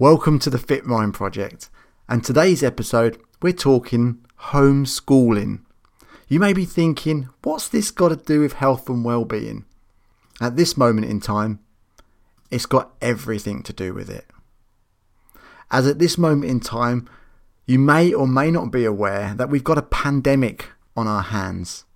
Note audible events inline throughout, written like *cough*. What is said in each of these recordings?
Welcome to the Fit Mind Project, and today's episode we're talking homeschooling. You may be thinking, what's this got to do with health and well-being? At this moment in time, it's got everything to do with it. As at this moment in time, you may or may not be aware that we've got a pandemic on our hands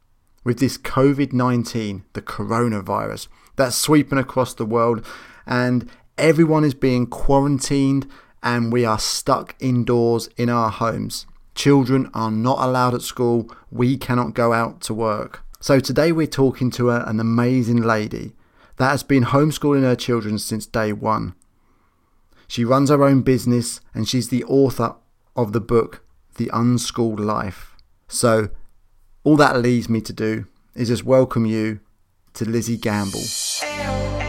with this COVID 19, the coronavirus, that's sweeping across the world, and everyone is being quarantined, and we are stuck indoors in our homes. Children are not allowed at school, we cannot go out to work. So, today we're talking to a, an amazing lady that has been homeschooling her children since day one. She runs her own business and she's the author of the book, The Unschooled Life. So, all that leaves me to do is just welcome you to Lizi Gambell.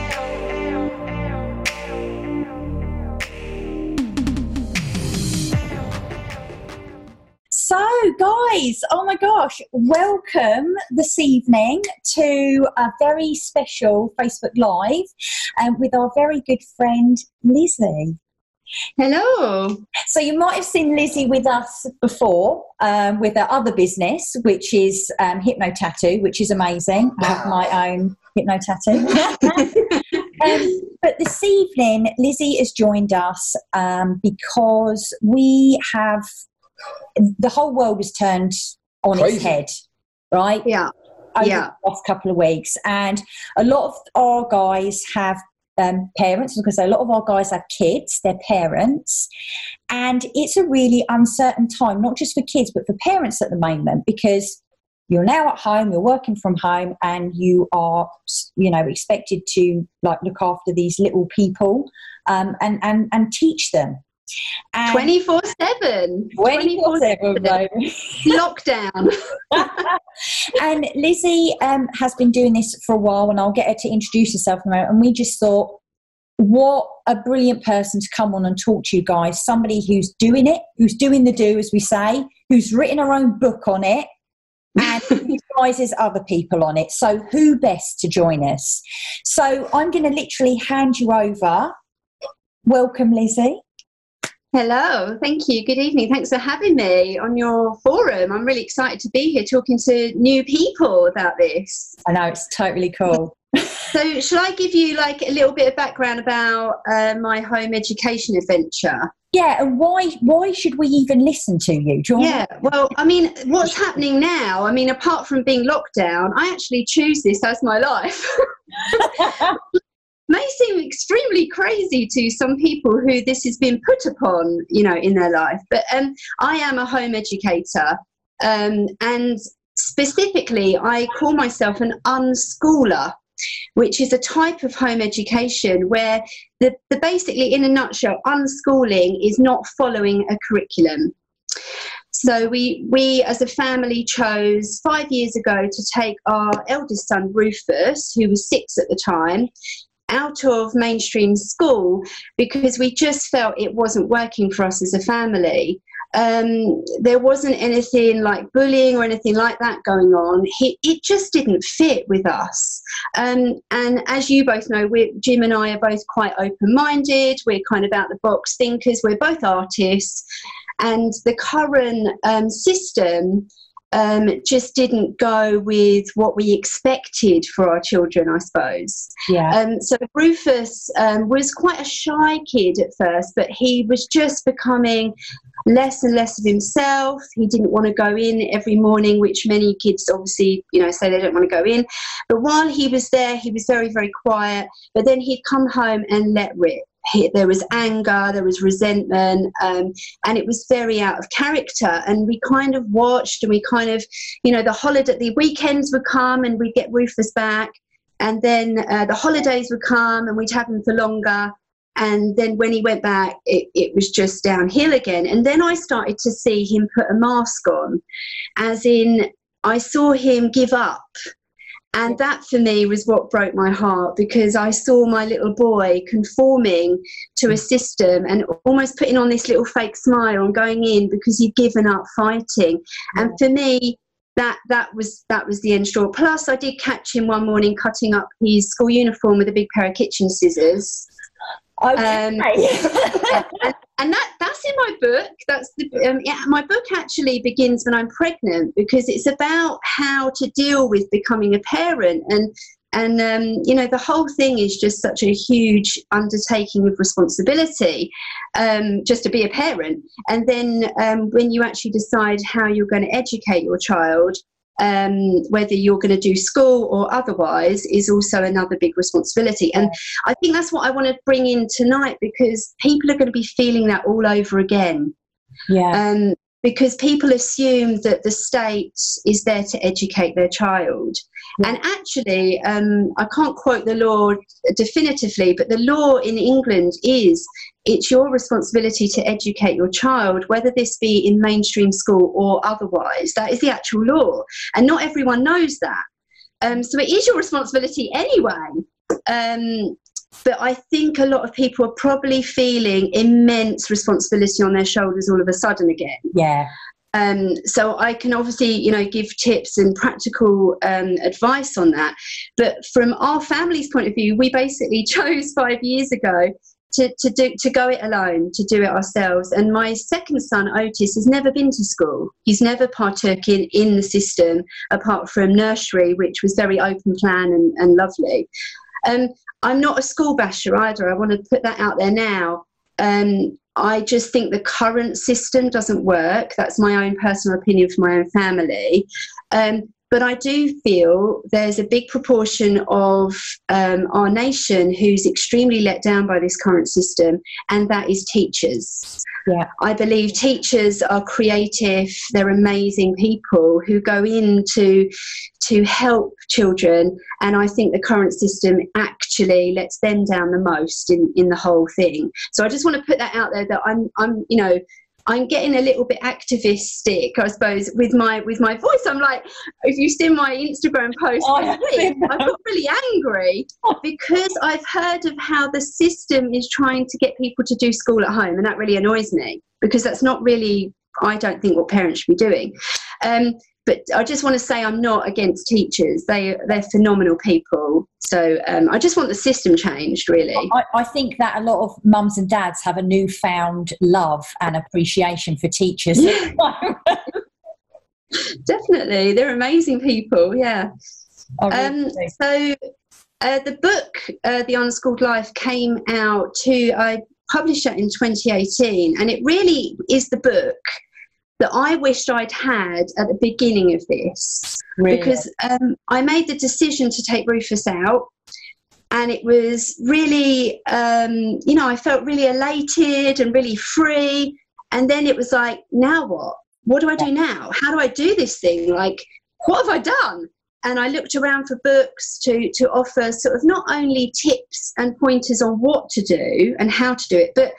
So, guys, oh my gosh, welcome this evening to a very special Facebook Live um, with our very good friend Lizi. Hello. So you might have seen Lizi with us before um, with her other business, which is um, Hypno Tattoo, which is amazing. I have my own Hypno Tattoo. *laughs* *laughs* um, but this evening, Lizi has joined us um, because we have the whole world was turned on Crazy. its head, right? Yeah. over Yeah. the last couple of weeks. And a lot of our guys have um, parents, because a lot of our guys have kids, they're parents. And it's a really uncertain time, not just for kids, but for parents at the moment, because you're now at home, you're working from home, and you are, you know, expected to like look after these little people um, and, and, and teach them. And 24 7. 24/7. *laughs* Lockdown. *laughs* and Lizi um, has been doing this for a while, and I'll get her to introduce herself in a moment. And we just thought, what a brilliant person to come on and talk to you guys. Somebody who's doing it, who's doing the do, as we say, who's written her own book on it, and *laughs* advises other people on it. So, who best to join us? So, I'm going to literally hand you over. Welcome, Lizi. Hello. Thank you. Good evening. Thanks for having me on your forum. I'm really excited to be here talking to new people about this. I know it's totally cool. *laughs* So, shall I give you like a little bit of background about uh, my home education adventure? Yeah, and why why should we even listen to you? You Yeah, well, I mean, what's happening now? I mean, apart from being locked down, I actually choose this as my life. *laughs* *laughs* may seem extremely crazy to some people who this has been put upon, you know, in their life. But um, I am a home educator, um, and specifically, I call myself an unschooler, which is a type of home education where the, the basically, in a nutshell, unschooling is not following a curriculum. So we we as a family chose five years ago to take our eldest son Rufus, who was six at the time, out of mainstream school because we just felt it wasn't working for us as a family. Um, there wasn't anything like bullying or anything like that going on. He, it just didn't fit with us. Um, and as you both know, Jim and I are both quite open minded. We're kind of out the box thinkers. We're both artists. And the current um, system um, just didn't go with what we expected for our children, I suppose. Yeah. Um, so Rufus um, was quite a shy kid at first, but he was just becoming less and less of himself. He didn't want to go in every morning, which many kids obviously, you know, say they don't want to go in. But while he was there, he was very, very quiet. But then he'd come home and let rip. He, there was anger, there was resentment, um, and it was very out of character. And we kind of watched, and we kind of, you know, the holiday, the weekends would come, and we'd get Rufus back, and then uh, the holidays would come, and we'd have him for longer. And then when he went back, it, it was just downhill again. And then I started to see him put a mask on, as in, I saw him give up. And that for me was what broke my heart because I saw my little boy conforming to a mm. system and almost putting on this little fake smile and going in because he'd given up fighting. And for me, that that was that was the end straw. Plus, I did catch him one morning cutting up his school uniform with a big pair of kitchen scissors. Okay. Um, *laughs* and, and that that's in my book. That's the, um, yeah, my book actually begins when I'm pregnant because it's about how to deal with becoming a parent and and um, you know the whole thing is just such a huge undertaking of responsibility um, just to be a parent and then um, when you actually decide how you're going to educate your child um, whether you're going to do school or otherwise is also another big responsibility. And I think that's what I want to bring in tonight because people are going to be feeling that all over again. Yeah. Um, because people assume that the state is there to educate their child. And actually, um, I can't quote the law definitively, but the law in England is it's your responsibility to educate your child, whether this be in mainstream school or otherwise. That is the actual law. And not everyone knows that. Um, so it is your responsibility anyway. Um, but I think a lot of people are probably feeling immense responsibility on their shoulders all of a sudden again. Yeah. Um, so I can obviously, you know, give tips and practical um, advice on that. But from our family's point of view, we basically *laughs* chose five years ago to, to do to go it alone, to do it ourselves. And my second son, Otis, has never been to school. He's never partook in, in the system apart from nursery, which was very open plan and, and lovely. Um, I'm not a school basher either. I want to put that out there now. Um, I just think the current system doesn't work. That's my own personal opinion for my own family. Um, but I do feel there's a big proportion of um, our nation who's extremely let down by this current system, and that is teachers. Yeah. I believe teachers are creative, they're amazing people who go in to, to help children, and I think the current system actually lets them down the most in, in the whole thing. So I just want to put that out there that I'm, I'm you know, I'm getting a little bit activistic, I suppose, with my with my voice. I'm like, if you've seen my Instagram post oh, week, I got really angry because I've heard of how the system is trying to get people to do school at home, and that really annoys me because that's not really, I don't think, what parents should be doing. Um, but I just want to say I'm not against teachers. They they're phenomenal people. So um, I just want the system changed, really. I, I, think that a lot of mums and dads have a newfound love and appreciation for teachers. *laughs* Definitely, they're amazing people. Yeah. Oh, um, so uh, the book, uh, The Unschooled Life, came out to I published it in 2018, and it really is the book that I wished I'd had at the beginning of this. Really? Because um, I made the decision to take Rufus out. And it was really, um, you know, I felt really elated and really free. And then it was like, now what? What do I do now? How do I do this thing? Like, what have I done? And I looked around for books to, to offer sort of not only tips and pointers on what to do and how to do it, but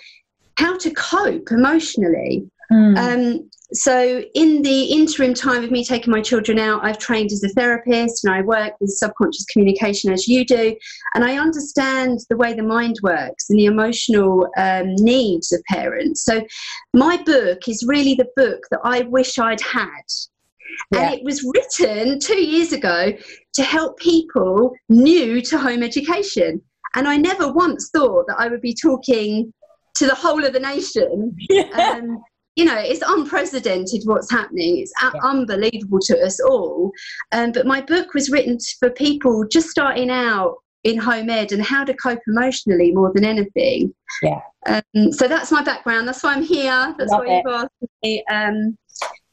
how to cope emotionally. Mm. Um, so, in the interim time of me taking my children out, I've trained as a therapist and I work with subconscious communication as you do. And I understand the way the mind works and the emotional um, needs of parents. So, my book is really the book that I wish I'd had. Yeah. And it was written two years ago to help people new to home education. And I never once thought that I would be talking to the whole of the nation. *laughs* Yeah. Um, you know, it's unprecedented what's happening. It's yeah. unbelievable to us all. Um, but my book was written for people just starting out in home ed and how to cope emotionally more than anything. Yeah. Um, so that's my background. That's why I'm here. That's Love why you've asked me. Um,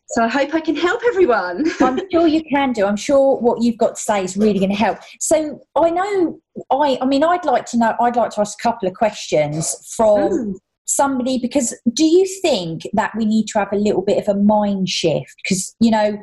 so I hope I can help everyone. *laughs* I'm sure you can do. I'm sure what you've got to say is really going to help. So I know I I mean I'd like to know I'd like to ask a couple of questions from mm somebody because do you think that we need to have a little bit of a mind shift? Because you know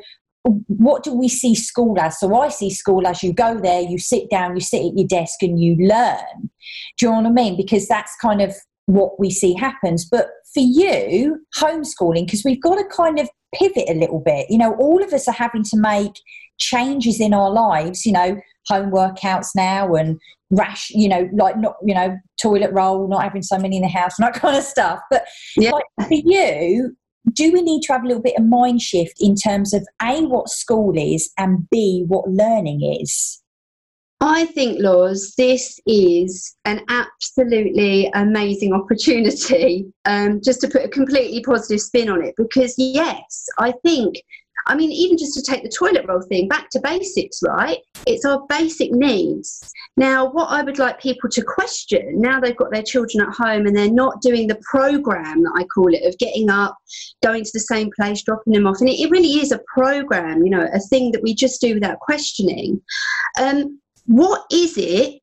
what do we see school as? So i see school as you go there you sit down you sit at your desk and you learn. Do you know what i mean? Because that's kind of what we see happens. But for you homeschooling because we've got to kind of pivot a little bit. You know all of us are having to make changes in our lives you know home workouts now and rash, you know, like not, you know, toilet roll, not having so many in the house and *laughs* that kind of stuff. But yeah. like for you, do we need to have a little bit of mind shift in terms of A, what school is and B, what learning is? I think, Laws, this is an absolutely amazing opportunity um, just to put a completely positive spin on it. Because, yes, I think, I mean, even just to take the toilet roll thing back to basics, right? It's our basic needs. Now, what I would like people to question now they've got their children at home and they're not doing the program that I call it of getting up, going to the same place, dropping them off. And it, it really is a program, you know, a thing that we just do without questioning. Um, what is it?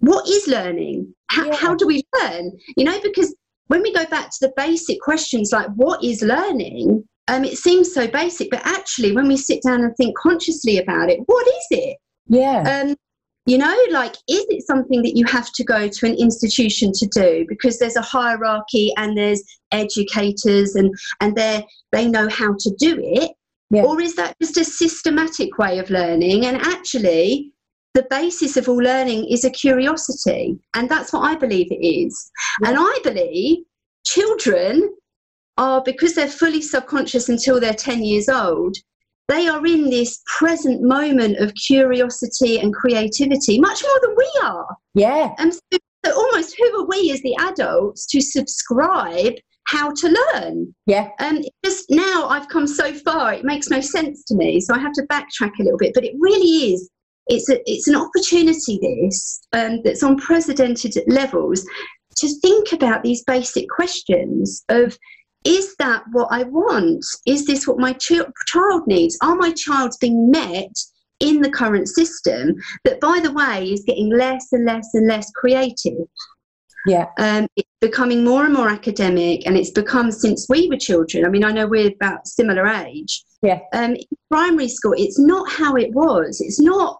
What is learning? How, yeah. how do we learn? You know, because when we go back to the basic questions like what is learning, um, it seems so basic, but actually, when we sit down and think consciously about it, what is it? Yeah. Um, you know, like, is it something that you have to go to an institution to do because there's a hierarchy and there's educators and and they they know how to do it, yeah. or is that just a systematic way of learning? And actually, the basis of all learning is a curiosity. And that's what I believe it is. Yeah. And I believe children are, because they're fully subconscious until they're 10 years old, they are in this present moment of curiosity and creativity much more than we are. Yeah. And so, so almost who are we as the adults to subscribe how to learn. Yeah. And um, just now I've come so far, it makes no sense to me. So I have to backtrack a little bit. But it really is it's a, it's an opportunity this um, that's on precedented levels to think about these basic questions of is that what I want? Is this what my ch- child needs? Are my child's being met in the current system that, by the way, is getting less and less and less creative? Yeah. Um, it's becoming more and more academic, and it's become since we were children. I mean, I know we're about similar age. Yeah. Um, primary school, it's not how it was. It's not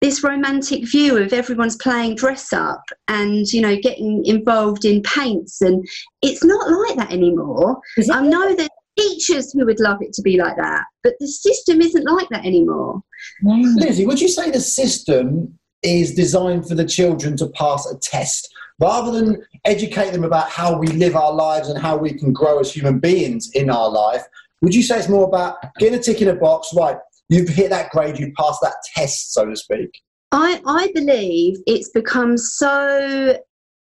this romantic view of everyone's playing dress up and you know getting involved in paints and it's not like that anymore. I know there's teachers who would love it to be like that but the system isn't like that anymore. Lizi would you say the system is designed for the children to pass a test rather than educate them about how we live our lives and how we can grow as human beings in our life? Would you say it's more about getting a tick in a box right you've hit that grade, you've passed that test, so to speak? I, I believe it's become so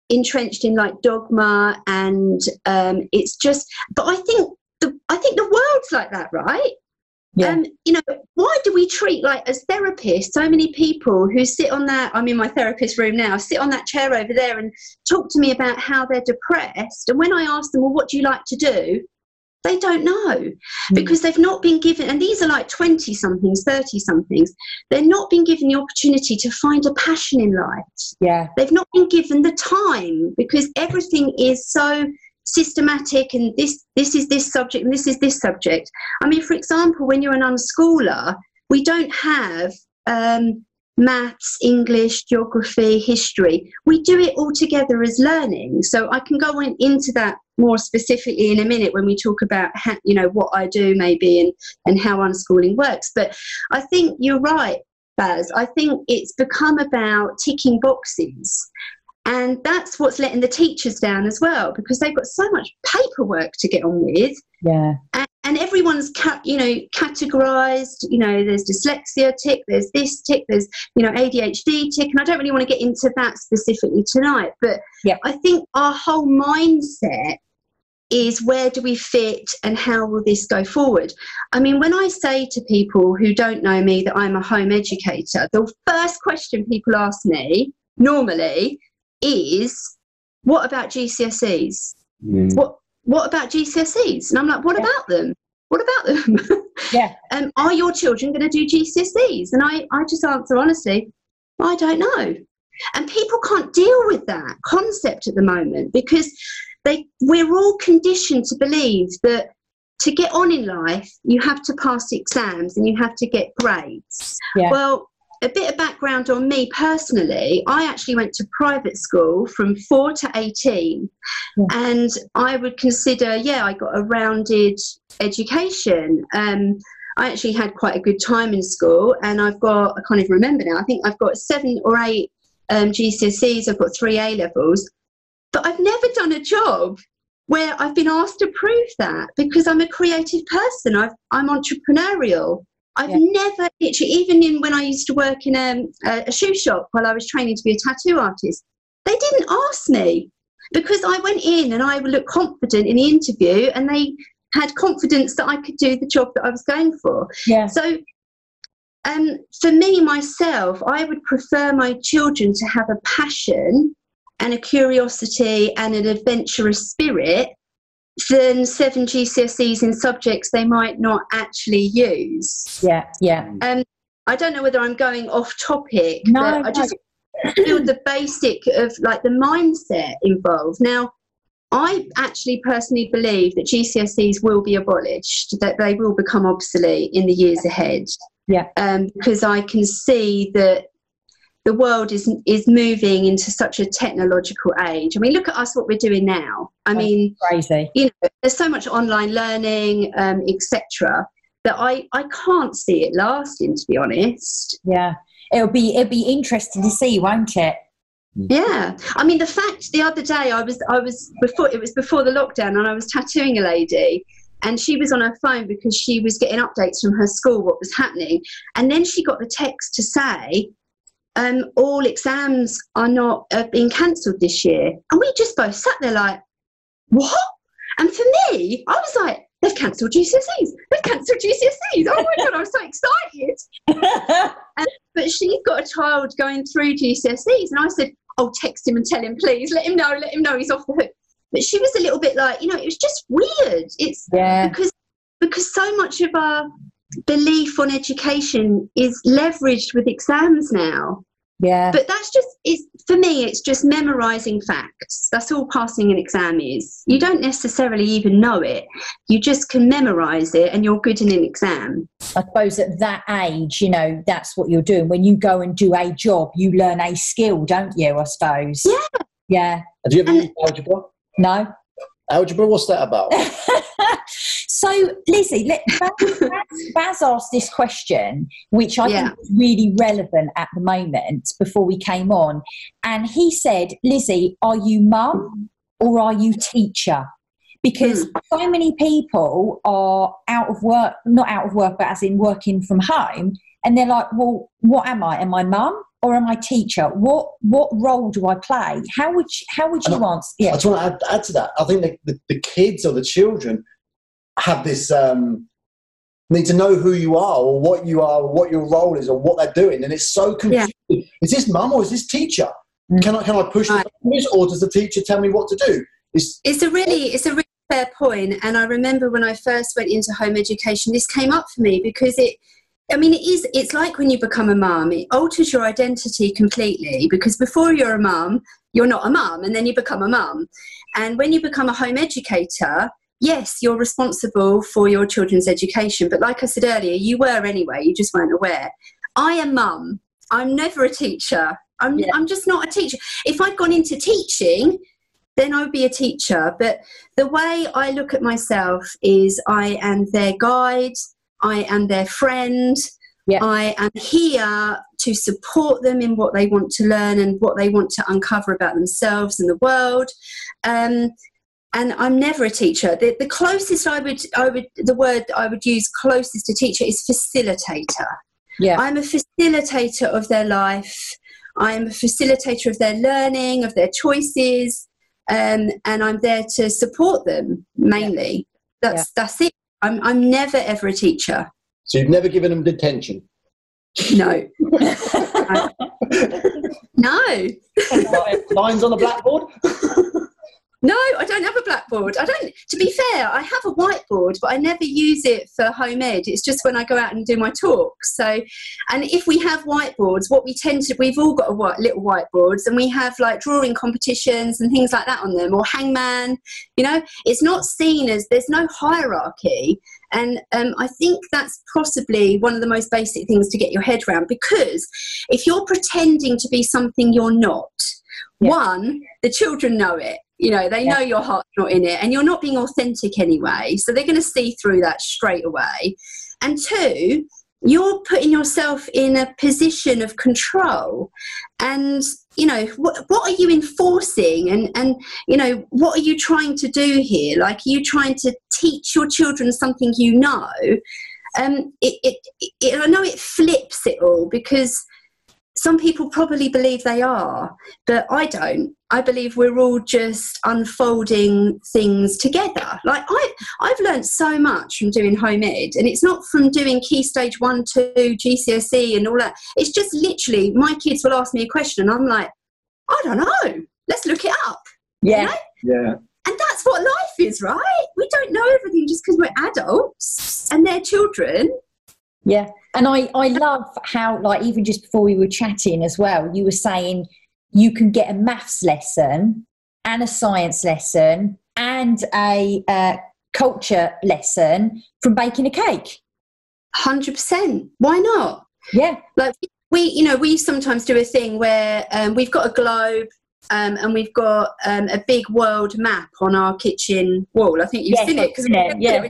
entrenched in like dogma and um, it's just but I think the I think the world's like that, right? Yeah. Um, you know, why do we treat like as therapists so many people who sit on that I'm in my therapist room now, sit on that chair over there and talk to me about how they're depressed. And when I ask them, well, what do you like to do? They don't know mm. because they've not been given, and these are like 20 somethings, 30 somethings, they're not been given the opportunity to find a passion in life. Yeah. They've not been given the time because everything is so systematic and this this is this subject and this is this subject. I mean, for example, when you're an unschooler, we don't have um, maths, English, geography, history. We do it all together as learning. So I can go in, into that more specifically in a minute when we talk about how, you know what I do maybe and and how unschooling works. But I think you're right, Baz. I think it's become about ticking boxes. And that's what's letting the teachers down as well because they've got so much paperwork to get on with. Yeah. And, and everyone's ca- you know categorized you know there's dyslexia tick there's this tick there's you know adhd tick and i don't really want to get into that specifically tonight but yeah. i think our whole mindset is where do we fit and how will this go forward? I mean, when I say to people who don't know me that I'm a home educator, the first question people ask me normally is, What about GCSEs? Mm. What what about GCSEs? And I'm like, what yeah. about them? What about them? *laughs* yeah. Um, are your children going to do GCSEs? And I, I just answer honestly, I don't know. And people can't deal with that concept at the moment because they we're all conditioned to believe that to get on in life you have to pass exams and you have to get grades. Yeah. Well, a bit of background on me personally. I actually went to private school from 4 to 18 yeah. and i would consider yeah i got a rounded education. Um, i actually had quite a good time in school and i've got i can't even remember now i think i've got seven or eight um, gcse's i've got three a levels. But i've never done a job where i've been asked to prove that because i'm a creative person. I am entrepreneurial I've Yeah. never literally, even in when I used to work in a, a shoe shop while I was training to be a tattoo artist, they didn't ask me because I went in and I looked confident in the interview, and they had confidence that I could do the job that I was going for. Yeah. So, um, for me myself, I would prefer my children to have a passion and a curiosity and an adventurous spirit than seven GCSEs in subjects they might not actually use. Yeah. Yeah. Um, I don't know whether I'm going off topic, No, but I just feel the basic of like the mindset involved. Now, I actually personally believe that GCSEs will be abolished, that they will become obsolete in the years ahead. Yeah. Um, because I can see that the world is is moving into such a technological age. I mean, look at us, what we're doing now. I Right. mean, Crazy. you know, there's so much online learning, um, etc., that I, I can't see it lasting, to be honest. Yeah. It'll be it'll be interesting to see, won't it? Yeah, I mean, the fact the other day I was I was before it was before the lockdown, and I was tattooing a lady, and she was on her phone because she was getting updates from her school what was happening, and then she got the text to say. Um, all exams are not uh, being cancelled this year, and we just both sat there like, "What?" And for me, I was like, "They've cancelled GCSEs. They've cancelled GCSEs. Oh my god, I'm so excited!" *laughs* but she's got a child going through GCSEs, and I said, "Oh, text him and tell him, please. Let him know. Let him know he's off the hook." But she was a little bit like, you know, it was just weird. It's yeah. because because so much of our belief on education is leveraged with exams now. Yeah. But that's just it's for me. It's just memorizing facts. That's all passing an exam is. You don't necessarily even know it. You just can memorize it, and you're good in an exam. I suppose at that age, you know, that's what you're doing. When you go and do a job, you learn a skill, don't you? I suppose. Yeah. Yeah. Have you ever And- used algebra? No. Algebra, what's that about? *laughs* so, Lizi, let, Baz, Baz, Baz asked this question, which I Yeah. think is really relevant at the moment before we came on. And he said, Lizi, are you mum or are you teacher? Because hmm. so many people are out of work, not out of work, but as in working from home. And they're like, well, what am I? Am I mum or am I teacher? What what role do I play? How would you, how would you And answer? I just want to add, add to that. I think the, the, the kids or the children have this um, need to know who you are or what you are or what your role is or what they're doing. And it's so confusing. Is this mum or is this teacher? Mm. Can I can I push Right. the or does the teacher tell me what to do? It's It's a really, it's a really fair point. And I remember when I first went into home education, this came up for me because it, I mean, it is, it's like when you become a mum, it alters your identity completely because before you're a mum, you're not a mum and then you become a mum. And when you become a home educator, yes, you're responsible for your children's education. But like I said earlier, you were anyway, you just weren't aware. I am mum. I'm never a teacher. I'm, Yeah. I'm just not a teacher. If I'd gone into teaching, then I would be a teacher. But the way I look at myself is I am their guide, I am their friend, Yeah. I am here to support them in what they want to learn and what they want to uncover about themselves and the world. Um, and I'm never a teacher. The, the closest I would, I would, the word I would use closest to teacher is facilitator. yeah, I'm a facilitator of their life. I'm a facilitator of their learning, of their choices, um, and I'm there to support them mainly. That's that's it. I'm I'm never ever a teacher. so you've never given them detention. No, *laughs* *laughs* no, Lines on the blackboard. *laughs* no. I don't have a blackboard. I don't. To be fair, I have a whiteboard, but I never use it for home ed. It's just when I go out and do my talks. So, and if we have whiteboards, what we tend to we've all got a white, little whiteboards, and we have like drawing competitions and things like that on them, or hangman. You know, it's not seen as there's no hierarchy. And um, I think that's possibly one of the most basic things to get your head around because if you're pretending to be something you're not, Yeah. one, the children know it. You know, they Yeah. know your heart's not in it and you're not being authentic anyway. So they're going to see through that straight away. And two, you're putting yourself in a position of control and you know what, what are you enforcing and and you know what are you trying to do here like are you trying to teach your children something you know um, it, it, it, I know it flips it all because some people probably believe they are, but I don't. I believe we're all just unfolding things together. Like I, I've learned so much from doing home ed, and it's not from doing key stage one, two, GCSE, and all that. It's just literally my kids will ask me a question, and I'm like, I don't know. Let's look it up. Yeah, you know? Yeah. And that's what life is, right? We don't know everything just because we're adults and they're children. Yeah. And I, I love how, like, even just before we were chatting as well, you were saying you can get a maths lesson and a science lesson and a uh, culture lesson from baking a cake. 100%. Why not? Yeah. Like, we, you know, we sometimes do a thing where um, we've got a globe um, and we've got um, a big world map on our kitchen wall. I think you've Yes, seen it because seen it, yeah.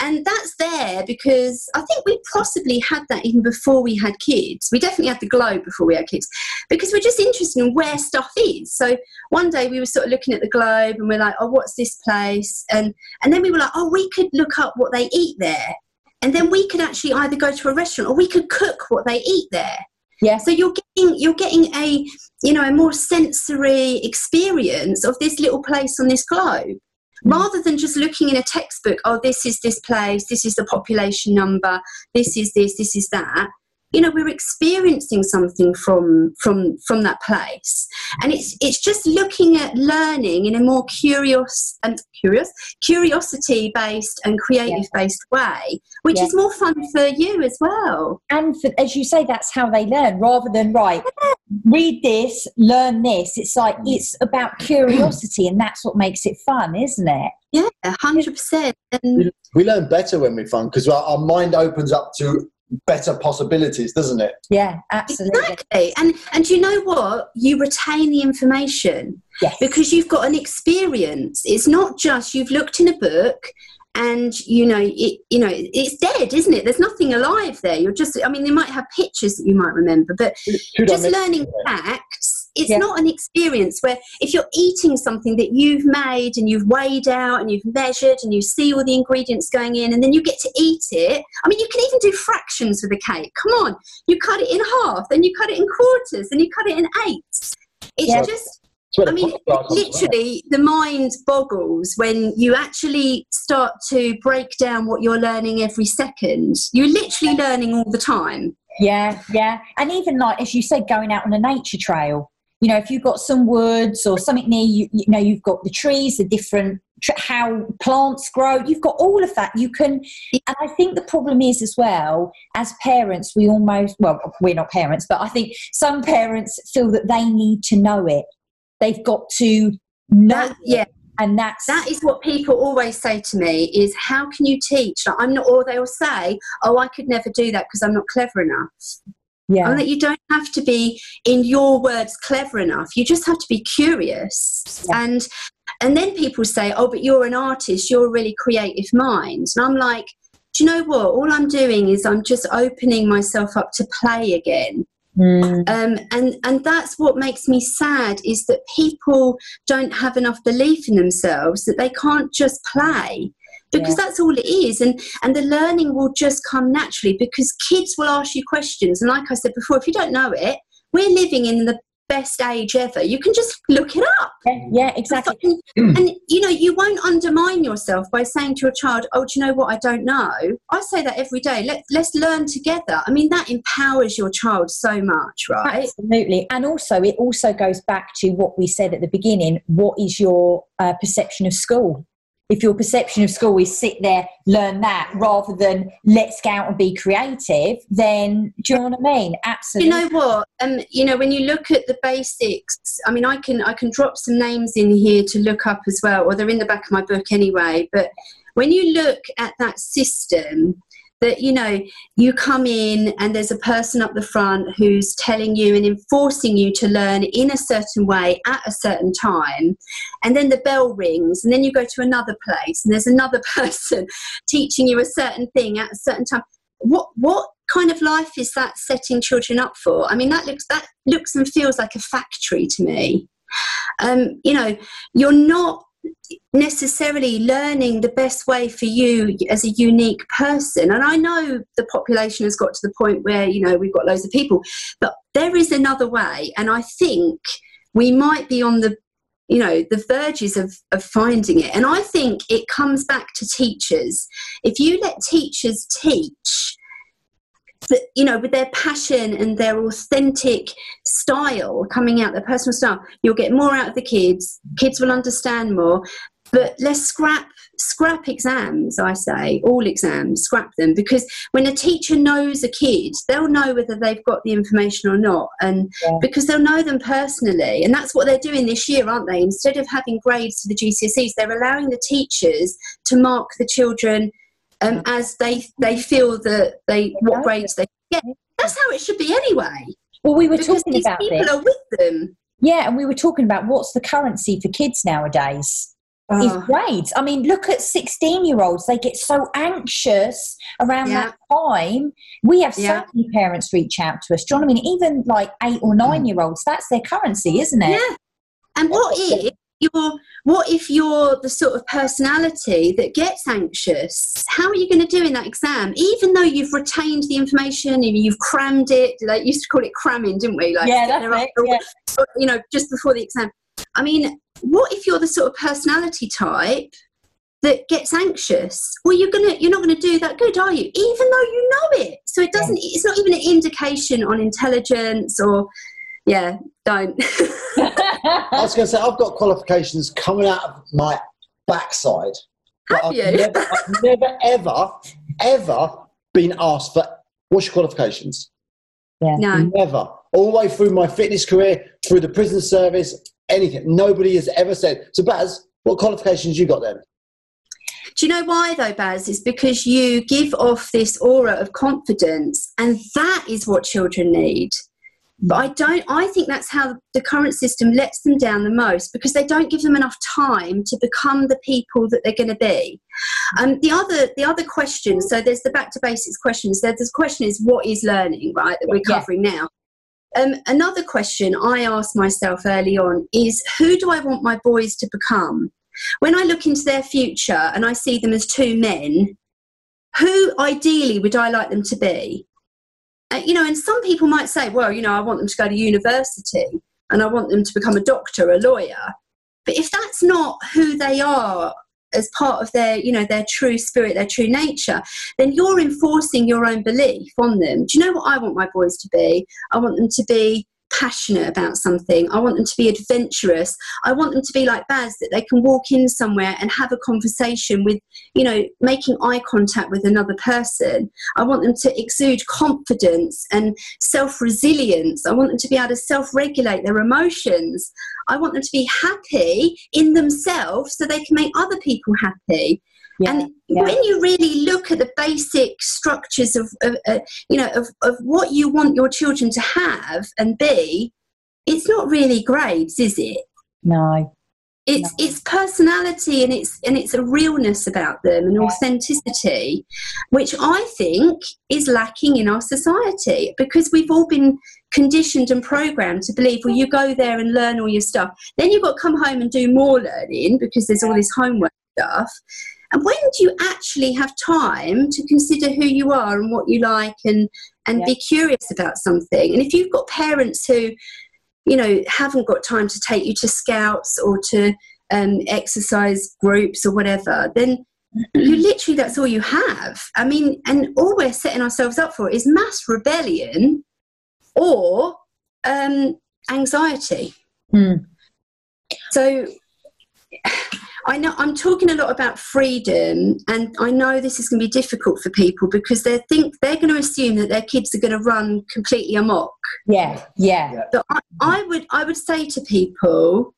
And that's there because I think we possibly had that even before we had kids. We definitely had the globe before we had kids because we're just interested in where stuff is. So one day we were sort of looking at the globe and we're like, oh, what's this place? And and then we were like, oh, we could look up what they eat there. And then we could actually either go to a restaurant or we could cook what they eat there. Yeah. So you're getting you're getting a you know a more sensory experience of this little place on this globe Mm. rather than just looking in a textbook oh this is this place this is the population number this is this this is that you know we're experiencing something from from from that place and it's it's just looking at learning in a more curious um, and curious curiosity based and creative based way which Yeah. is more fun for you as well And for, as you say, that's how they learn rather than, right, read this, learn this. It's like, mm. it's about curiosity and that's what makes it fun, isn't it? yeah 100% and We learn better when we're fun because our, our mind opens up to better possibilities, doesn't it? Yeah, absolutely. Exactly. And and you know what? You retain the information Yes. because you've got an experience. It's not just you've looked in a book and you know it you know it's dead, isn't it? There's nothing alive there. You're just I mean they might have pictures that you might remember, but just learning facts it's Yeah. not an experience where if you're eating something that you've made and you've weighed out and you've measured and you see all the ingredients going in and then you get to eat it i mean you can even do fractions with a cake come on you cut it in half then you cut it in quarters then you cut it in eighths it's Yeah. just I mean, podcast comes from. literally, the mind boggles when you actually start to break down what you're learning every second. You're literally learning all the time. Yeah, yeah. And even like, as you said, going out on a nature trail, you know, if you've got some woods or something near you, you know, you've got the trees, the different, tr- how plants grow, you've got all of that. You can, and I think the problem is as well, as parents, we almost, well, we're not parents, but I think some parents feel that they need to know it. They've got to know That, yeah, And that's, that is what people always say to me: is how can you teach? Like, I'm not, or they'll say, "Oh, I could never do that because I'm not clever enough." yeah. And that you don't have to be, in your words, clever enough. You just have to be curious. Yeah. And and then people say, "Oh, but you're an artist. You're a really creative mind." And I'm like, do you know what? All I'm doing is I'm just opening myself up to play again. Mm, Um, and and that's what makes me sad is that people don't have enough belief in themselves that they can't just play because that's all it is. And and the learning will just come naturally because kids will ask you questions. And like I said before if you don't know it we're living in the best age ever you can just look it up yeah, yeah, exactly. and, and you know you won't undermine yourself by saying to your child oh do you know what i don't know i say that every day Let, let's learn together i mean that empowers your child so much right Absolutely. And also, it also goes back to what we said at the beginning. What is your uh, perception of school? If your perception of school is sit there, learn that, rather than let's go out and be creative, then do you know what I mean? Absolutely. You know what um you know when you look at the basics i mean i can i can drop some names in here to look up as well or they're in the back of my book anyway but when you look at that system that you know you come in and there's a person up the front who's telling you and enforcing you to learn in a certain way at a certain time. And then the bell rings and then you go to another place and there's another *laughs* person teaching you a certain thing at a certain time. What what kind of life is that setting children up for? I mean that looks that looks and feels like a factory to me. Um, you know you're not necessarily learning the best way for you as a unique person. And I know the population has got to the point where, you know, we've got loads of people, but there is another way. And I think we might be on the you know the verges of, of finding it and i think it comes back to teachers if you let teachers teach that you know with their passion and their authentic style coming out their personal style you'll get more out of the kids. Kids will understand more. But let's scrap scrap exams i say all exams scrap them. Because when a teacher knows a kid they'll know whether they've got the information or not. And yeah. because they'll know them personally. And that's what they're doing this year aren't they? Instead of having grades for the gcse's they're allowing the teachers to mark the children um, as they they feel that they what grades they get. That's how it should be anyway. Well, we were because talking about people this. are with them. Yeah, and we were talking about what's the currency for kids nowadays. Oh. Is grades. I mean, look at 16 year olds. They get so anxious around yeah. that time. We have yeah. so many parents reach out to us. Do you know what I mean? Even like eight or nine year olds, that's their currency, isn't it? Yeah. And what if you're what if you're the sort of personality that gets anxious? How are you going to do in that exam? Even though you've retained the information and you've crammed it they used to call it cramming didn't we? Like yeah, that's it, yeah. you know just before the exam. I mean what if you're the sort of personality type that gets anxious? Well you're gonna you're not gonna do that good are you? Even though you know it. So it doesn't it's not even an indication on intelligence or yeah, don't. *laughs* *laughs* I was going to say, I've got qualifications coming out of my backside. Have I've you? Never, I've never, ever, ever been asked for what's your qualifications? Yeah. No. Never. All the way through my fitness career, through the prison service, anything. Nobody has ever said, so Baz, what qualifications you got then? Do you know why though, Baz? It's because you give off this aura of confidence, and that is what children need. But I don't. I think that's how the current system lets them down the most because they don't give them enough time to become the people that they're going to be. Um, the other, the other question. So there's the back to basics questions. There's the question is what is learning, right? That we're covering yeah. now. Um, another question I asked myself early on is who do I want my boys to become? When I look into their future and I see them as two men, who ideally would I like them to be? Uh, you know, and some people might say, well, you know, I want them to go to university and I want them to become a doctor, a lawyer. But if that's not who they are as part of their, you know, their true spirit, their true nature, then you're enforcing your own belief on them. Do you know what I want my boys to be? I want them to be passionate about something. I want them to be adventurous. I want them to be like Baz, that they can walk in somewhere and have a conversation with, you know, making eye contact with another person. I want them to exude confidence and self resilience. I want them to be able to self regulate their emotions. I want them to be happy in themselves so they can make other people happy. Yeah, and yeah. when you really look at the basic structures of, of uh, you know, of, of what you want your children to have and be, it's not really grades, is it? No. It's no. it's personality and it's and it's a realness about them and authenticity, which I think is lacking in our society because we've all been conditioned and programmed to believe, well, you go there and learn all your stuff, then you've got to come home and do more learning because there's all this homework stuff. And when do you actually have time to consider who you are and what you like and, and yeah. be curious about something? And if you've got parents who, you know, haven't got time to take you to scouts or to um, exercise groups or whatever, then *clears throat* you literally that's all you have. I mean, and all we're setting ourselves up for is mass rebellion or um, anxiety. Mm. So I know I'm talking a lot about freedom, and I know this is going to be difficult for people because they think they're going to assume that their kids are going to run completely amok. Yeah, yeah. But I, I would, I would say to people,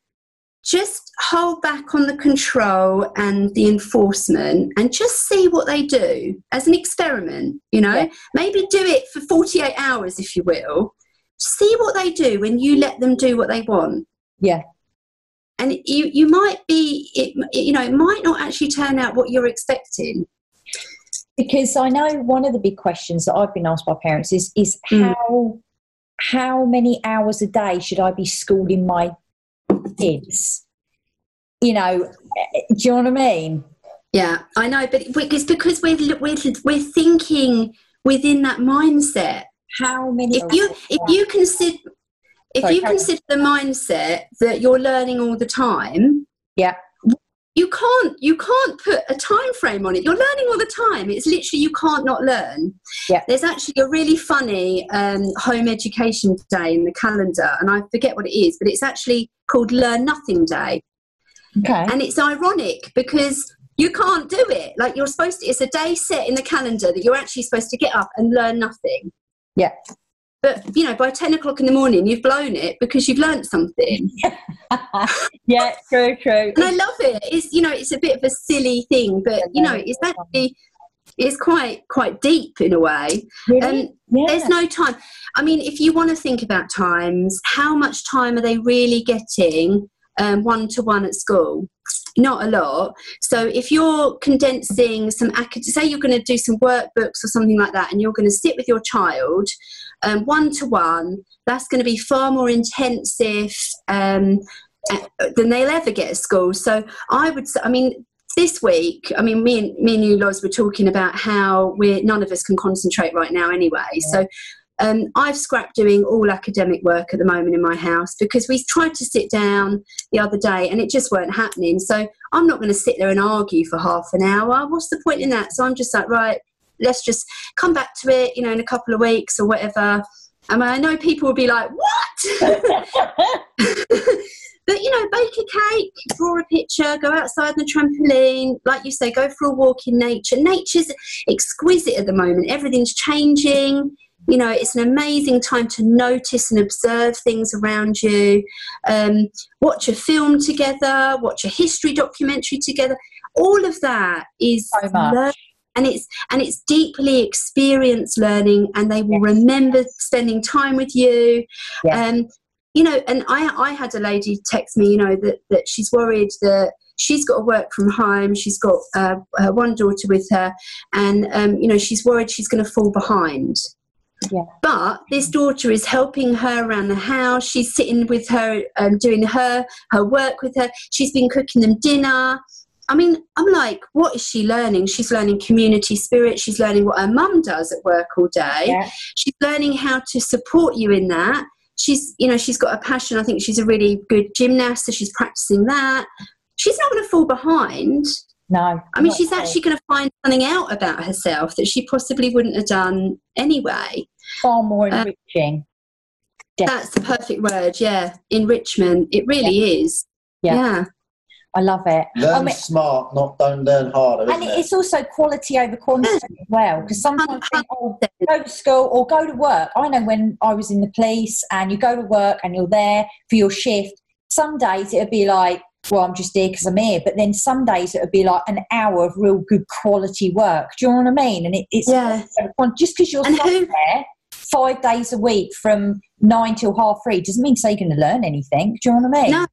just hold back on the control and the enforcement and just see what they do as an experiment you know yeah. maybe do it for 48 hours if you will see what they do when you let them do what they want yeah and you you might be it, you know it might not actually turn out what you're expecting because i know one of the big questions that i've been asked by parents is is mm. how how many hours a day should i be schooling my kids you know, eh, do you know what I mean? Yeah, I know, but it's because we're we're we're thinking within that mindset. How many? If you if you consider if Sorry, you carry on. consider the mindset that you're learning all the time, Yeah. you can't you can't put a time frame on it. You're learning all the time. It's literally you can't not learn. Yeah. There's actually a really funny um, home education day in the calendar, and I forget what it is, but it's actually called Learn Nothing Day. Okay. And it's ironic because you can't do it. Like you're supposed to, it's a day set in the calendar that you're actually supposed to get up and learn nothing. Yeah. But, you know, by 10 o'clock in the morning, you've blown it because you've learned something. *laughs* yeah, true, true. And I love it. It's, you know, it's a bit of a silly thing, but, you know, it's actually, it's quite, quite deep in a way. Really? Um, yeah. There's no time. I mean, if you want to think about times, how much time are they really getting one to one at school? Not a lot. So if you're condensing some, say you're going to do some workbooks or something like that, and you're going to sit with your child one to one, that's going to be far more intensive um, uh, than they'll ever get at school. So I would, say, I mean, this week, I mean, me and me and you, Loz, were talking about how we're none of us can concentrate right now anyway. So um, I've scrapped doing all academic work at the moment in my house because we tried to sit down the other day and it just weren't happening. So I'm not going to sit there and argue for half an hour. What's the point in that? So I'm just like, right, let's just come back to it, you know, in a couple of weeks or whatever. I mean, I know people will be like, what? *laughs* but you know, bake a cake, draw a picture, go outside on the trampoline, like you say, go for a walk in nature. Nature's exquisite at the moment. Everything's changing. You know, it's an amazing time to notice and observe things around you. Um, watch a film together, watch a history documentary together. All of that is So much. And it's and it's deeply experienced learning, and they will remember spending time with you. Yeah. Um, you know, and I I had a lady text me, you know, that that she's worried that she's got to work from home. She's got uh, her one daughter with her, and um, you know, she's worried she's going to fall behind. Yeah. But this daughter is helping her around the house. She's sitting with her, um, doing her her work with her. She's been cooking them dinner. I mean, I'm like, what is she learning? She's learning community spirit. She's learning what her mum does at work all day. Yeah. She's learning how to support you in that. She's, you know, she's got a passion. I think she's a really good gymnast, so she's practicing that. She's not going to fall behind. No. I mean, she's all. actually going to find something out about herself that she possibly wouldn't have done anyway. far more uh, enriching. That's the perfect word, yeah. Enrichment. It really is. Yeah. yeah. I love it. Learn I mean, smart, not don't learn harder. and Isn't it? it's also quality over quantity as well. Because sometimes you think, oh, go to school or go to work. I know when I was in the police and you go to work and you're there for your shift, some days it'd be like, well, I'm just here because I'm here. But then some days it would be like an hour of real good quality work. Do you know what I mean? And it, it's Yeah. just because you're who- there five days a week from nine till half three doesn't mean say you're going to learn anything. Do you know what I mean? No.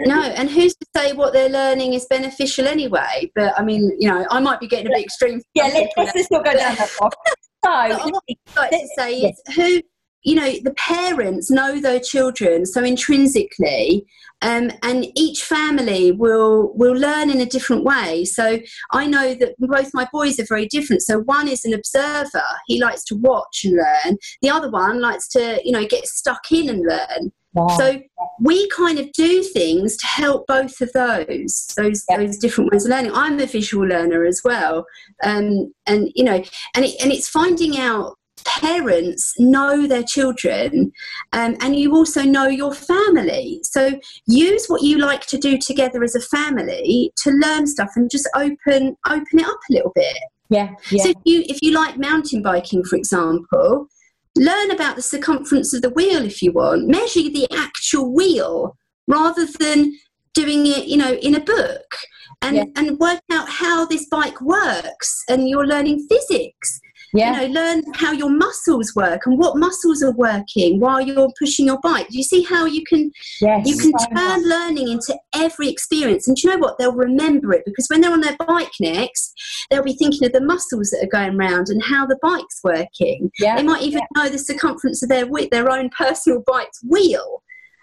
No, and who's to say what they're learning is beneficial anyway? But I mean, you know, I might be getting a bit extreme. Yeah, let's, let's just not go down that path. *laughs* So, what I'd like to say is who you know the parents know their children so intrinsically um, and each family will will learn in a different way so i know that both my boys are very different so one is an observer he likes to watch and learn the other one likes to you know get stuck in and learn wow. so we kind of do things to help both of those those those different ways of learning. I'm a visual learner as well, um, and you know, and it, and it's finding out parents know their children um, and you also know your family so use what you like to do together as a family to learn stuff and just open open it up a little bit yeah, yeah. so if you if you like mountain biking, for example, learn about the circumference of the wheel if you want. Measure the actual wheel rather than doing it, you know, in a book. And Yeah. and work out how this bike works and you're learning physics. Yeah. You know, learn how your muscles work and what muscles are working while you're pushing your bike. Do you see how you can yes. you can so turn much. learning into every experience. And do you know what? They'll remember it because when they're on their bike next, they'll be thinking of the muscles that are going round and how the bike's working. Yeah. They might even know the circumference of their their own personal bike's wheel.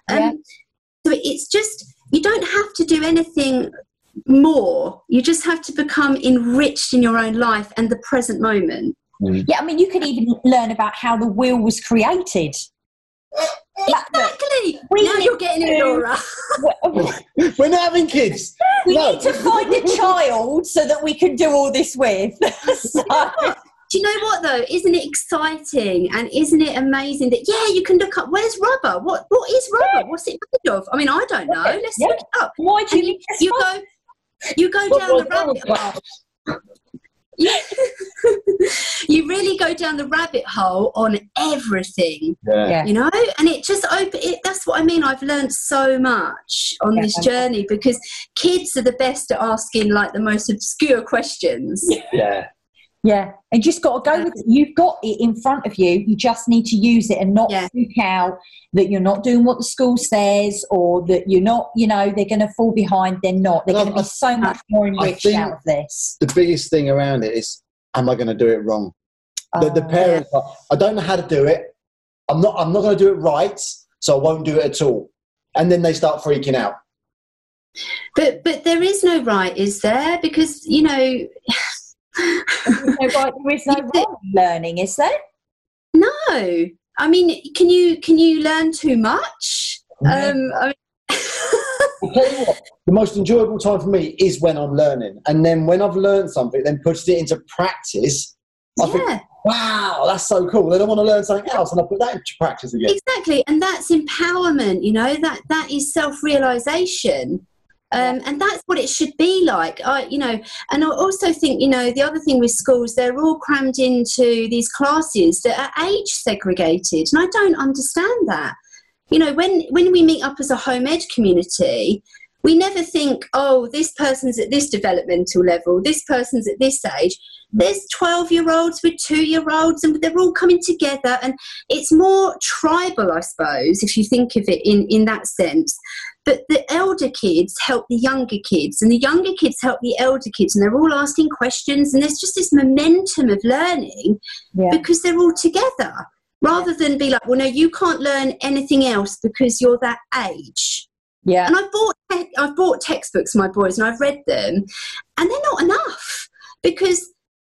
Um, Yeah. So it's just you don't have to do anything more. You just have to become enriched in your own life and the present moment. Mm. Yeah, I mean, you could even learn about how the wheel was created. Exactly. We now you're getting it, Laura. *laughs* We're not having kids. We No. need to find a *laughs* child so that we can do all this with. *laughs* So- Do you know what though? Isn't it exciting and isn't it amazing that yeah, you can look up where's rubber? What what is rubber? What's it made of? I mean, I don't know. Let's Yeah. look it up. why do you you, you go you go down the rabbit hole. You, you really go down the rabbit hole on everything, Yeah. you know, and it just open. It, that's what I mean. I've learned so much on Yeah. this journey because kids are the best at asking like the most obscure questions. Yeah. Yeah, and just got to go with it. You've got it in front of you. You just need to use it and not Yeah. freak out that you're not doing what the school says or that you're not, you know, they're going to fall behind. They're not. They're No, going to be so much more enriched think- out of this. The biggest thing around it is, am I going to do it wrong? The, the Oh, parents, are, I don't know how to do it. I'm not. I'm not going to do it right, so I won't do it at all. And then they start freaking out. But but there is no right, is there? Because you know. There's no right, there is no wrong learning, is there? No, I mean, can you can you learn too much? Um, I I'll tell you what, the most enjoyable time for me is when I'm learning, and then when I've learned something, then puts it into practice. I think, yeah, wow, that's so cool. Then I want to learn something else, and I put that into practice again. exactly, and that's empowerment. You know that that is self realization. Um, and that's what it should be like. I, you know, and I also think, you know, the other thing with schools, they're all crammed into these classes that are age segregated, and I don't understand that. You know, when when we meet up as a home ed community, we never think, oh, this person's at this developmental level, this person's at this age. There's 12 year olds with two year olds, and they're all coming together. And it's more tribal, I suppose, if you think of it in, in that sense. But the elder kids help the younger kids, and the younger kids help the elder kids, and they're all asking questions. And there's just this momentum of learning Yeah. because they're all together rather than be like, well, no, you can't learn anything else because you're that age. Yeah. And I've bought te- I've bought textbooks for my boys and I've read them, and they're not enough because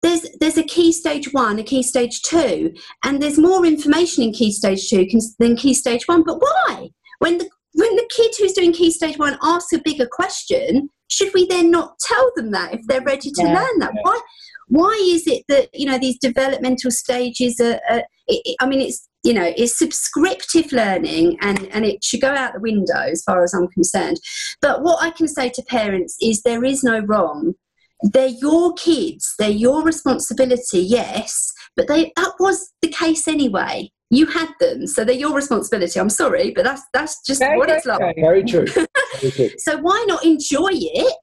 there's there's a key stage one, a key stage two, and there's more information in key stage two than key stage one. But why? When the when the kid who's doing key stage one asks a bigger question, should we then not tell them that if they're ready to Yeah. learn that? Why? Why is it that you know these developmental stages are? are it, I mean, it's you know it's subscriptive learning, and and it should go out the window as far as I'm concerned. But what I can say to parents is there is no wrong. They're your kids. They're your responsibility. Yes, but they that was the case anyway. You had them, so they're your responsibility. I'm sorry, but that's that's just Very, what very it's like. Very true. *laughs* Very true. So why not enjoy it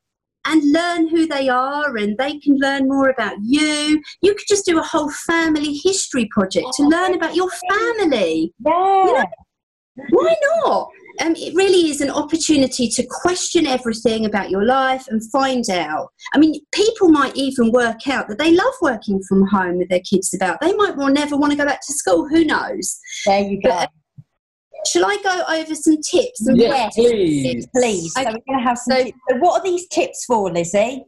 and learn who they are and they can learn more about you? You could just do a whole family history project to learn about your family. Yeah. Why not? Um, it really is an opportunity to question everything about your life and find out. I mean, people might even work out that they love working from home with their kids about. They might well never want to go back to school. Who knows? There you go. But- Shall I go over some tips? And Yes, please. Please. So we're going to have some So- tips. So what are these tips for, Lizi?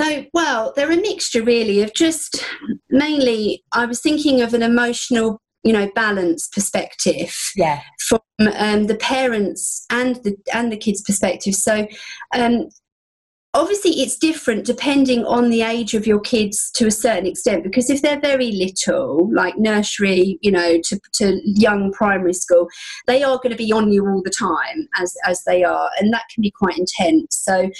So, well, they're a mixture really of just mainly, I was thinking of an emotional, you know, balance perspective Yeah. from um, the parents and the and the kids' perspective. So, um, obviously, it's different depending on the age of your kids to a certain extent. Because if they're very little, like nursery, you know, to, to young primary school, they are going to be on you all the time as as they are, and that can be quite intense. So,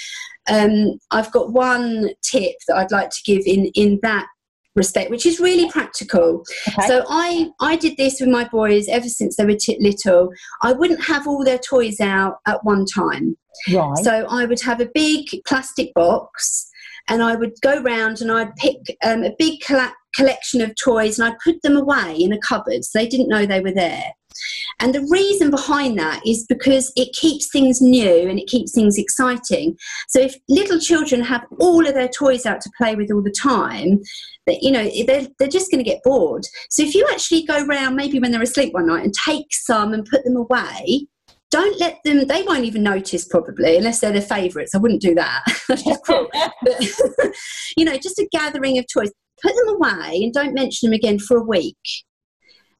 um, I've got one tip that I'd like to give in in that respect, which is really practical. Okay. So I I did this with my boys ever since they were t- little. I wouldn't have all their toys out at one time. right. So I would have a big plastic box, and I would go round and I'd pick um, a big collection of toys and I'd put them away in a cupboard so they didn't know they were there. And the reason behind that is because it keeps things new and it keeps things exciting. So if little children have all of their toys out to play with all the time, that you know they're, they're just going to get bored. So if you actually go round maybe when they're asleep one night and take some and put them away, don't let them they won't even notice probably unless they're the favorites i wouldn't do that. *laughs* But, *laughs* you know just a gathering of toys. Put them away and don't mention them again for a week.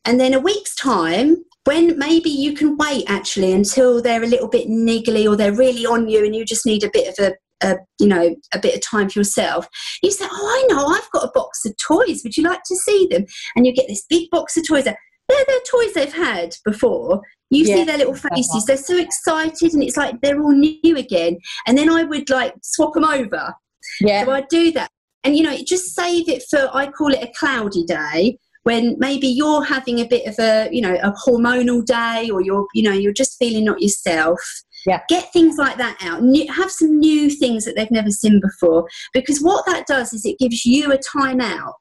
And then a week's time when maybe you can wait actually until they're a little bit niggly or they're really on you and you just need a bit of a a, you know a bit of time for yourself you say oh i know i've got a box of toys would you like to see them? And you get this big box of toys they're, they're toys they've had before. You yeah. see their little faces they're so excited and it's like they're all new again. And then i would like swap them over. Yeah. So i do that. And you know just save it for i call it a cloudy day when maybe you're having a bit of a you know a hormonal day or you're you know you're just feeling not yourself yeah. Get things like that out. New, have some new things that they've never seen before. Because what that does is it gives you a time out.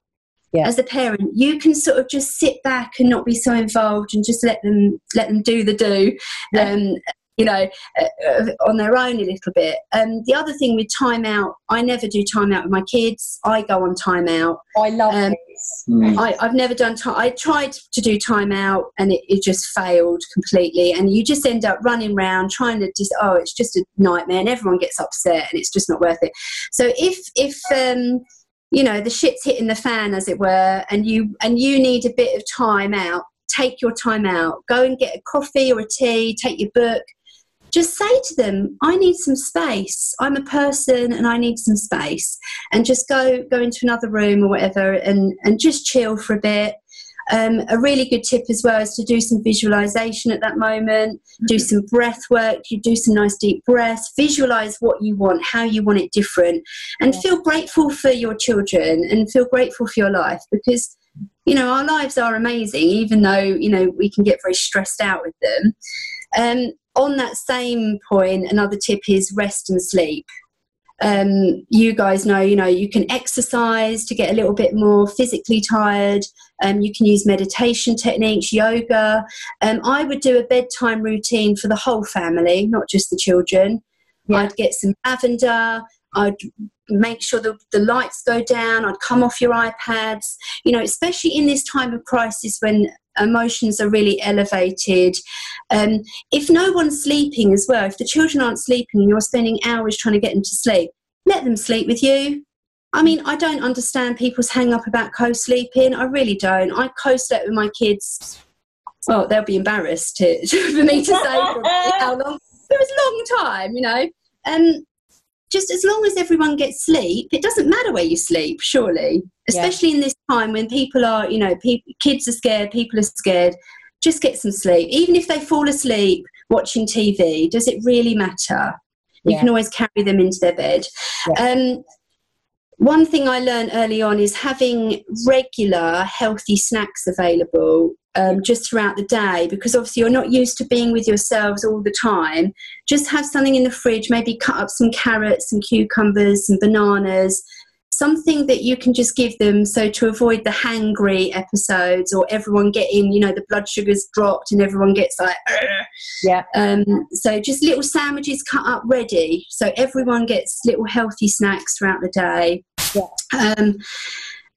Yeah. As a parent, you can sort of just sit back and not be so involved and just let them let them do the do. Yeah. Um, you know, uh, uh, on their own a little bit. Um, the other thing with time out, I never do time out with my kids. I go on time out. I love um, Mm. I, have never done time. I tried to do time out and it, it, just failed completely. And you just end up running around trying to just oh, it's just a nightmare, and everyone gets upset, and it's just not worth it. So if if um, you know the shit's hitting the fan, as it were, and you and you need a bit of time out, take your time out. Go and get a coffee or a tea. Take your book just say to them i need some space. I'm a person and i need some space. And just go go into another room or whatever and and just chill for a bit. Um, a really good tip as well is to do some visualization at that moment. Do mm-hmm. some breath work. You do some nice deep breaths. Visualize what you want how you want it different. And yeah. feel grateful for your children and feel grateful for your life because you know our lives are amazing even though you know we can get very stressed out with them. Um, on that same point, another tip is rest and sleep. Um, you guys know, you know, you can exercise to get a little bit more physically tired. Um, you can use meditation techniques, yoga. Um, I would do a bedtime routine for the whole family, not just the children. Yeah. I'd get some lavender. I'd make sure the, the lights go down. I'd come off your iPads. You know, especially in this time of crisis when emotions are really elevated. Um, if no one's sleeping as well, if the children aren't sleeping and you're spending hours trying to get them to sleep, let them sleep with you. I mean, I don't understand people's hang up about co sleeping. I really don't. I co slept with my kids. Well, they'll be embarrassed to, *laughs* for me to say how long. It was a long time, you know. Um, just as long as everyone gets sleep, it doesn't matter where you sleep, surely. Especially yeah. in this time when people are, you know, pe- kids are scared, people are scared. Just get some sleep. Even if they fall asleep watching TV, does it really matter? You can always carry them into their bed. Yeah. Um, one thing I learned early on is having regular healthy snacks available um, just throughout the day because obviously you're not used to being with yourselves all the time. Just have something in the fridge, maybe cut up some carrots, some cucumbers, some bananas, something that you can just give them so to avoid the hangry episodes or everyone getting, you know, the blood sugars dropped and everyone gets like, Argh. yeah. Um, so just little sandwiches cut up ready so everyone gets little healthy snacks throughout the day. Yeah. Um,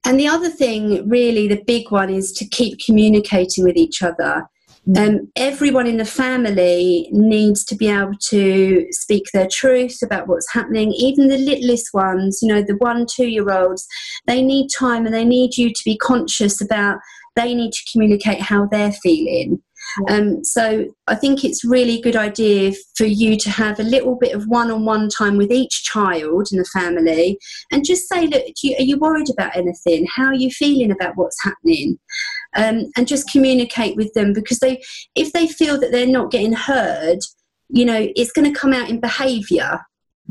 and the other thing, really, the big one is to keep communicating with each other. Mm. Um, everyone in the family needs to be able to speak their truth about what's happening. Even the littlest ones, you know, the one, two year olds, they need time and they need you to be conscious about they need to communicate how they're feeling. Um, so I think it's really a good idea for you to have a little bit of one-on-one time with each child in the family, and just say, look, you, are you worried about anything? How are you feeling about what's happening? Um, and just communicate with them because they, if they feel that they're not getting heard, you know, it's going to come out in behaviour.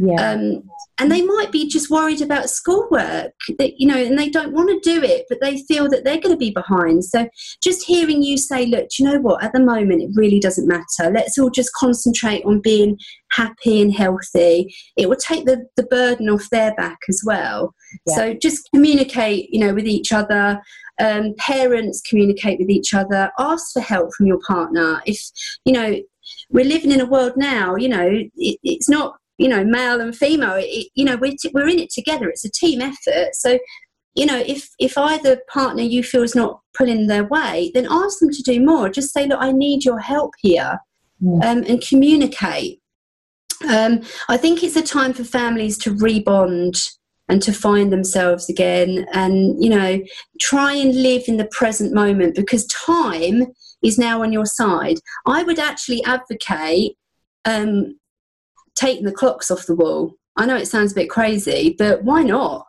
Yeah. Um, and they might be just worried about schoolwork, that, you know, and they don't want to do it, but they feel that they're going to be behind. So just hearing you say, look, you know what, at the moment it really doesn't matter. Let's all just concentrate on being happy and healthy. It will take the, the burden off their back as well. Yeah. So just communicate, you know, with each other. Um, parents communicate with each other. Ask for help from your partner. If, you know, we're living in a world now, you know, it, it's not you know male and female it, you know we're, t- we're in it together it's a team effort so you know if if either partner you feel is not pulling their weight then ask them to do more just say look i need your help here Mm. um, and communicate. Um, I think it's a time for families to rebond and to find themselves again and, you know, try and live in the present moment because time is now on your side. I would actually advocate um, taking the clocks off the wall. I know it sounds a bit crazy, but why not?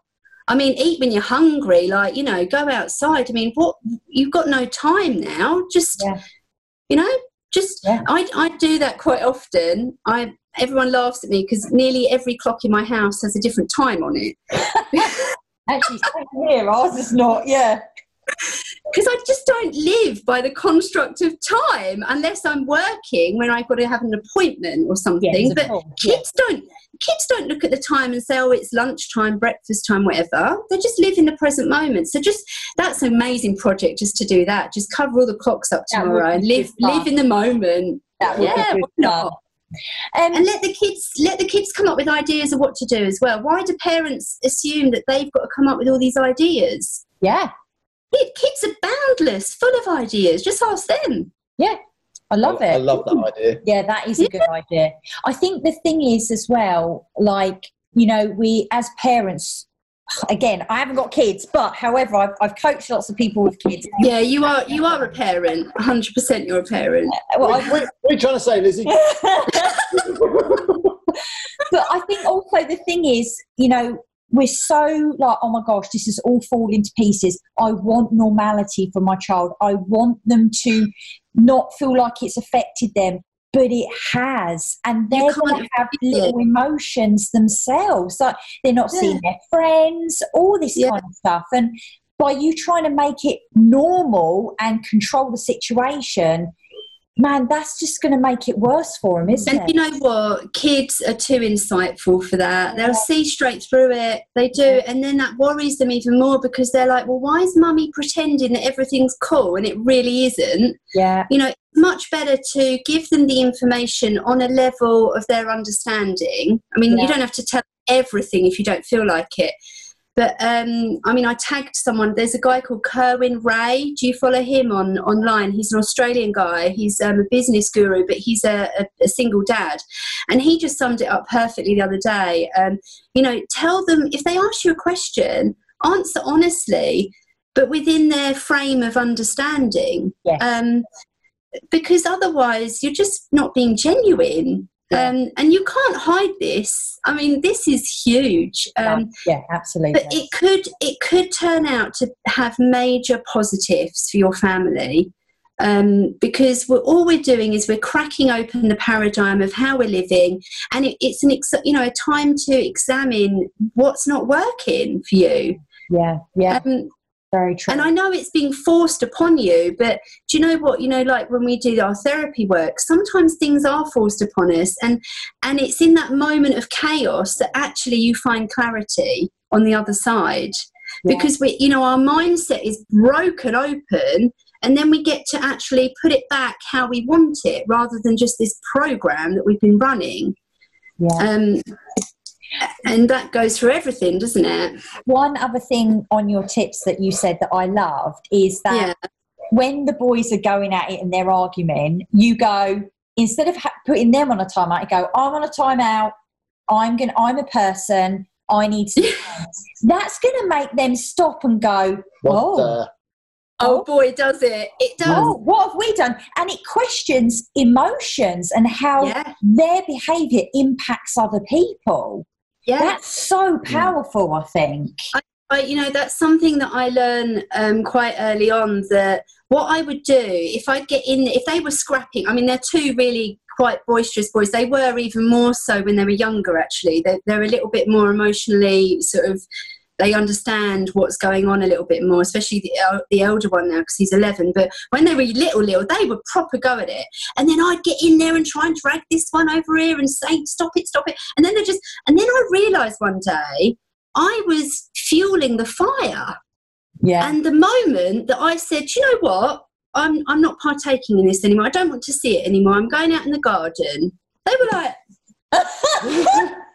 I mean, eat when you're hungry, like, you know, go outside. I mean, what you've got no time now. Just, Yeah. you know, just Yeah. I, I do that quite often. I everyone laughs at me because nearly every clock in my house has a different time on it. *laughs* Actually, here. Ours is not. Yeah. Because I just don't live by the construct of time unless I'm working when I've got to have an appointment or something. Yes, but course, kids don't kids don't look at the time and say, "Oh, it's lunchtime, breakfast time, whatever." They just live in the present moment. So just that's an amazing project just to do that. Just cover all the clocks up tomorrow and live live in the moment. That would Yeah, be why not? Um, And let the kids let the kids come up with ideas of what to do as well. Why do parents assume that they've got to come up with all these ideas? yeah. Kid- Kids are boundless, full of ideas. Just ask them. Yeah. I love I, it. I love that idea. Yeah, that is a good idea. I think the thing is as well, like, you know, we as parents, again, I haven't got kids, but however, I've, I've coached lots of people with kids. Yeah, you are you are a parent. 100% you're a parent. Well, what, I- what are you trying to say, Lizi? *laughs* but I think also the thing is, you know, we're so like, oh my gosh, this is all falling to pieces. I want normality for my child. I want them to not feel like it's affected them, but it has. And they're can't going to have feel it. little emotions themselves. Like they're not Yeah. seeing their friends, all this Yeah. kind of stuff. And by you trying to make it normal and control the situation, man, that's just going to make it worse for them, isn't And it? you know what? Kids are too insightful for that. Yeah. They'll see straight through it. They do. And then that worries them even more because they're like, well, why is mummy pretending that everything's cool and it really isn't? yeah. You know, much better to give them the information on a level of their understanding. I mean, Yeah. you don't have to tell everything if you don't feel like it. But um, I mean, I tagged someone. There's a guy called Kerwin Rae. Do you follow him on online? He's an Australian guy. He's um, a business guru, but he's a, a, a single dad, and he just summed it up perfectly the other day. Um, you know, tell them if they ask you a question, answer honestly, but within their frame of understanding. Yes. Um, because otherwise, you're just not being genuine. Yeah. Um, and you can't hide this. I mean, this is huge. Um, yeah, absolutely. but it could it could turn out to have major positives for your family um, because we're, all we're doing is we're cracking open the paradigm of how we're living and it, it's an ex- you know a time to examine what's not working for you yeah, yeah, um, very true. and I know it's being forced upon you, but do you know what? You know, like when we do our therapy work, sometimes things are forced upon us, and and it's in that moment of chaos that actually you find clarity on the other side, Yeah. because we, you know, our mindset is broken open, and then we get to actually put it back how we want it, rather than just this program that we've been running. yeah. Um, and that goes for everything, doesn't it? One other thing on your tips that you said that I loved is that Yeah. when the boys are going at it and they're arguing, you go instead of ha- putting them on a timeout, you go, "I'm on a timeout. I'm going. I'm a person. I need *laughs* to. That's going to make them stop and go, What "Oh, the- oh, oh boy, does it! It does. oh, what have we done?" And it questions emotions and how Yeah, their behaviour impacts other people. Yeah. That's so powerful. I think. I, you know, that's something that I learned um, quite early on. That what I would do if I get in, if they were scrapping. I mean, they're two really quite boisterous boys. They were even more so when they were younger. Actually, they're, they're a little bit more emotionally sort of. They understand what's going on a little bit more, especially the, el- the elder one now because he's 11. But when they were little, little, they would proper go at it. And then I'd get in there and try and drag this one over here and say, stop it, stop it. And then they just, and then I realised one day I was fueling the fire. Yeah. And the moment that I said, you know what? I'm I'm not partaking in this anymore. I don't want to see it anymore. I'm going out in the garden. They were like, *laughs*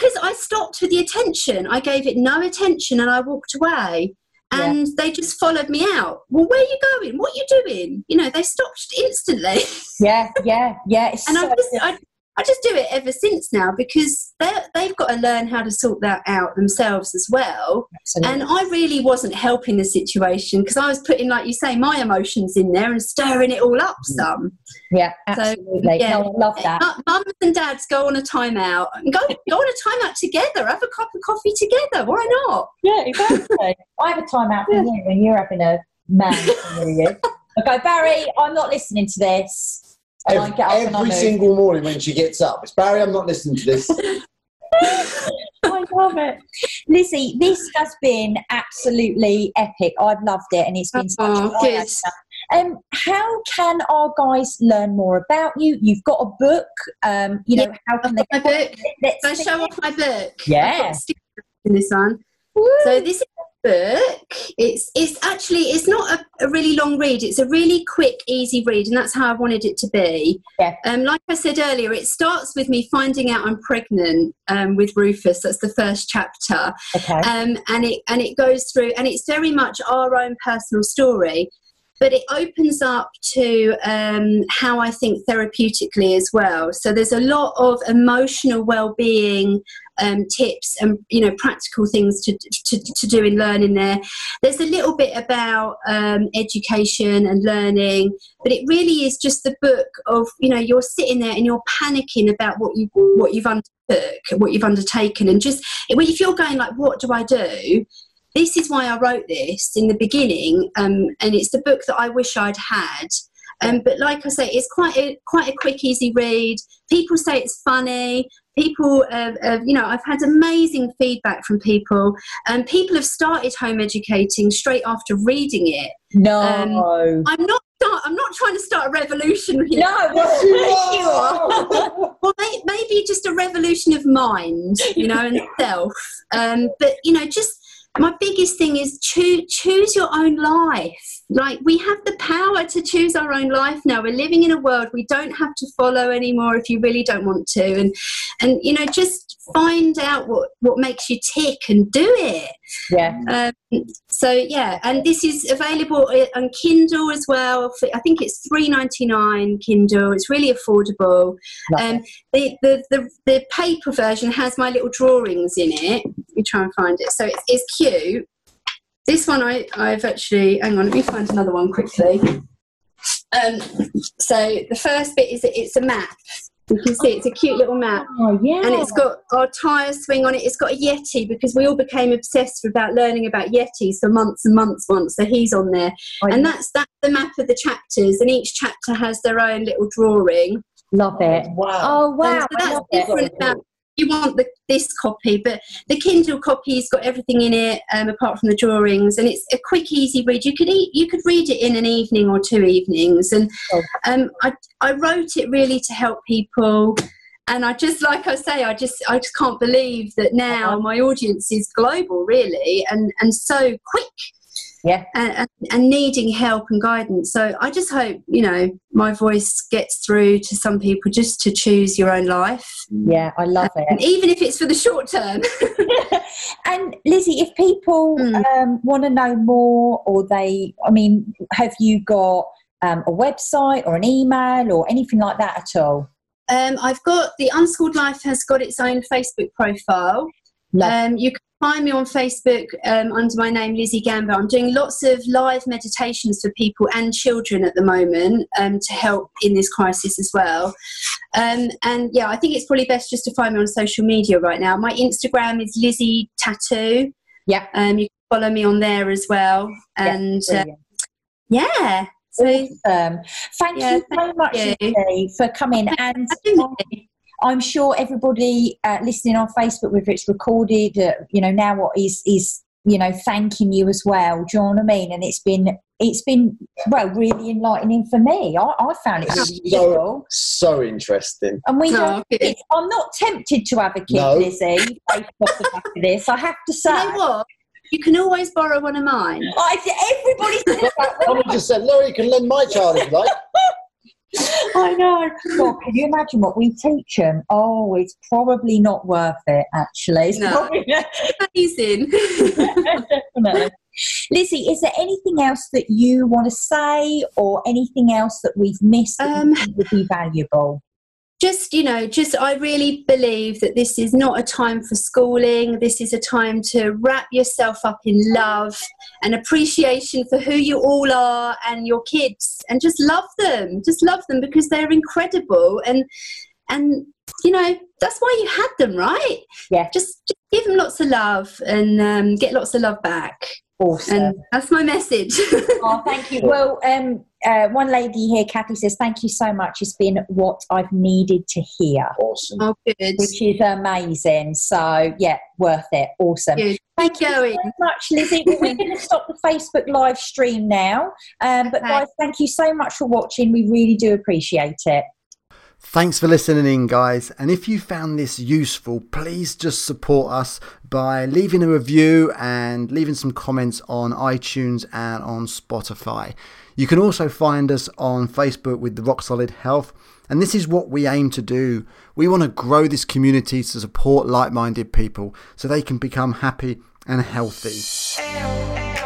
because I stopped for the attention. I gave it no attention and I walked away. and they just followed me out. Well, where are you going? What are you doing? You know, they stopped instantly. Yeah, yeah, yeah. *laughs* And so I just, I, I just do it ever since now because they they've got to learn how to sort that out themselves as well. absolutely. And I really wasn't helping the situation because I was putting, like you say, my emotions in there and stirring it all up mm. some. yeah, So, absolutely. yeah. No, I love that. Mums and dads go on a timeout and go go on a timeout together. Have a cup of coffee together. Why not? Yeah, exactly. I have a time out for Yeah. you when you're having a man with you. *laughs* I go, Barry, I'm not listening to this. And I Every, get up and I every move. single morning when she gets up, it's Barry. I'm not listening to this. *laughs* I love it. Lizi, this has been absolutely epic. I've loved it and it's been such Oh, an good. Um, how can our guys learn more about you? You've got a book. Um, you know, Yeah, how can I've they my book. Let's Can I show it. off my book? Yeah. I've got stickers in this one. So this is a book. It's it's actually it's not a, a really long read. It's a really quick, easy read, and that's how I wanted it to be. Yeah. Um, like I said earlier, it starts with me finding out I'm pregnant um, with Rufus. That's the first chapter, Okay. um, and it and it goes through, and it's very much our own personal story. But it opens up to um, how I think therapeutically as well. So there's a lot of emotional well-being um, tips and you know practical things to, to, to do in learning there. There's a little bit about um, education and learning, but it really is just the book of you know you're sitting there and you're panicking about what you what you've undertook, what you've undertaken, and just if you're going like, what do I do? This is why I wrote this in the beginning, um, and it's the book that I wish I'd had. Um, but like I say, it's quite a quite a quick, easy read. People say it's funny. People, uh, uh, you know, I've had amazing feedback from people, and people have started home educating straight after reading it. no. I'm not. Start, I'm not trying to start a revolution here. no, *laughs* Yes, you you are. are. *laughs* Well, may, maybe just a revolution of mind, you know, and *laughs* self. Um, but you know, just my biggest thing is choose choose your own life. Like we have the power to choose our own life now. We're living in a world we don't have to follow anymore if you really don't want to, and and you know, just find out what what makes you tick and do it. yeah. Um, so yeah, and this is available on Kindle as well. For, I think it's three ninety nine Kindle. It's really affordable. Um, the, the the the paper version has my little drawings in it. Let me try and find it. So it's, it's cute. This one I I've actually hang on. Let me find another one quickly. Um, so the first bit is that it's a map. You can see it's a cute little map Oh, yeah. and it's got our tyre swing on it. It's got a Yeti because we all became obsessed about learning about Yetis for months and months once. So he's on there, I and that's that's the map of the chapters, and each chapter has their own little drawing. love it. Wow. Oh, wow. And so that's different. About, you want the, this copy, but the Kindle copy's got everything in it um, apart from the drawings, and it's a quick, easy read. You could eat, you could read it in an evening or two evenings, and Oh. um, I I wrote it really to help people. And I just, like I say, I just, I just can't believe that now Uh-huh. my audience is global, really, and and so quick, Yeah. and, and, and needing help and guidance. So I just hope, you know, my voice gets through to some people just to choose your own life, Yeah, I love it. and even if it's for the short term. *laughs* and Lizi, if people Mm. um, want to know more, or they, I mean, have you got um, a website or an email or anything like that at all? Um, I've got the Unschooled Life has got its own Facebook profile. Um, you can find me on Facebook um, under my name, Lizi Gambell. I'm doing lots of live meditations for people and children at the moment um, to help in this crisis as well. Um, and yeah, I think it's probably best just to find me on social media right now. My Instagram is Lizzie Tattoo. Yeah. Um, you can follow me on there as well. And uh, yeah, so Um, thank Yeah, you so much, you. For coming. And I'm sure everybody uh, listening on Facebook, whether it's recorded, uh, you know, now what is is you know thanking you as well. Do you know what I mean? And it's been it's been well really enlightening for me. I, I found it really *laughs* so, useful. so interesting. And we Oh, don't. I'm not tempted to have a kid, No. Lizi. Based off the back of this, I have to say. *laughs* you know what? You can always borrow one of mine. I, everybody says that. *laughs* Someone just said, Laurie, you can lend my child if you like. *laughs* I know. God, can you imagine what we teach them? Oh, it's probably not worth it. Actually, it's No. *laughs* probably Amazing. *laughs* definitely. Lizi, is there anything else that you want to say or anything else that we've missed that um, would be valuable? Just you know just i really believe that this is not a time for schooling. This is a time to wrap yourself up in love and appreciation for who you all are and your kids and just love them. Just love them because they're incredible. And and you know that's why you had them right yeah just, just give them lots of love and um, get lots of love back Awesome. And that's my message. *laughs* oh, thank you. Well, um, uh, one lady here, Kathy, says, Thank you so much. It's been what I've needed to hear. Awesome. Oh, good. Which is amazing. So, yeah, worth it. Awesome. Good. Thank you so much, Lizi. We're going *laughs* to stop the Facebook live stream now. Um, but, okay. guys, thank you so much for watching. We really do appreciate it. Thanks for listening in, guys. And if you found this useful, please just support us by leaving a review and leaving some comments on iTunes and on Spotify. You can also find us on Facebook with the Rock Solid Health. And this is what we aim to do. We want to grow this community to support like minded people so they can become happy and healthy.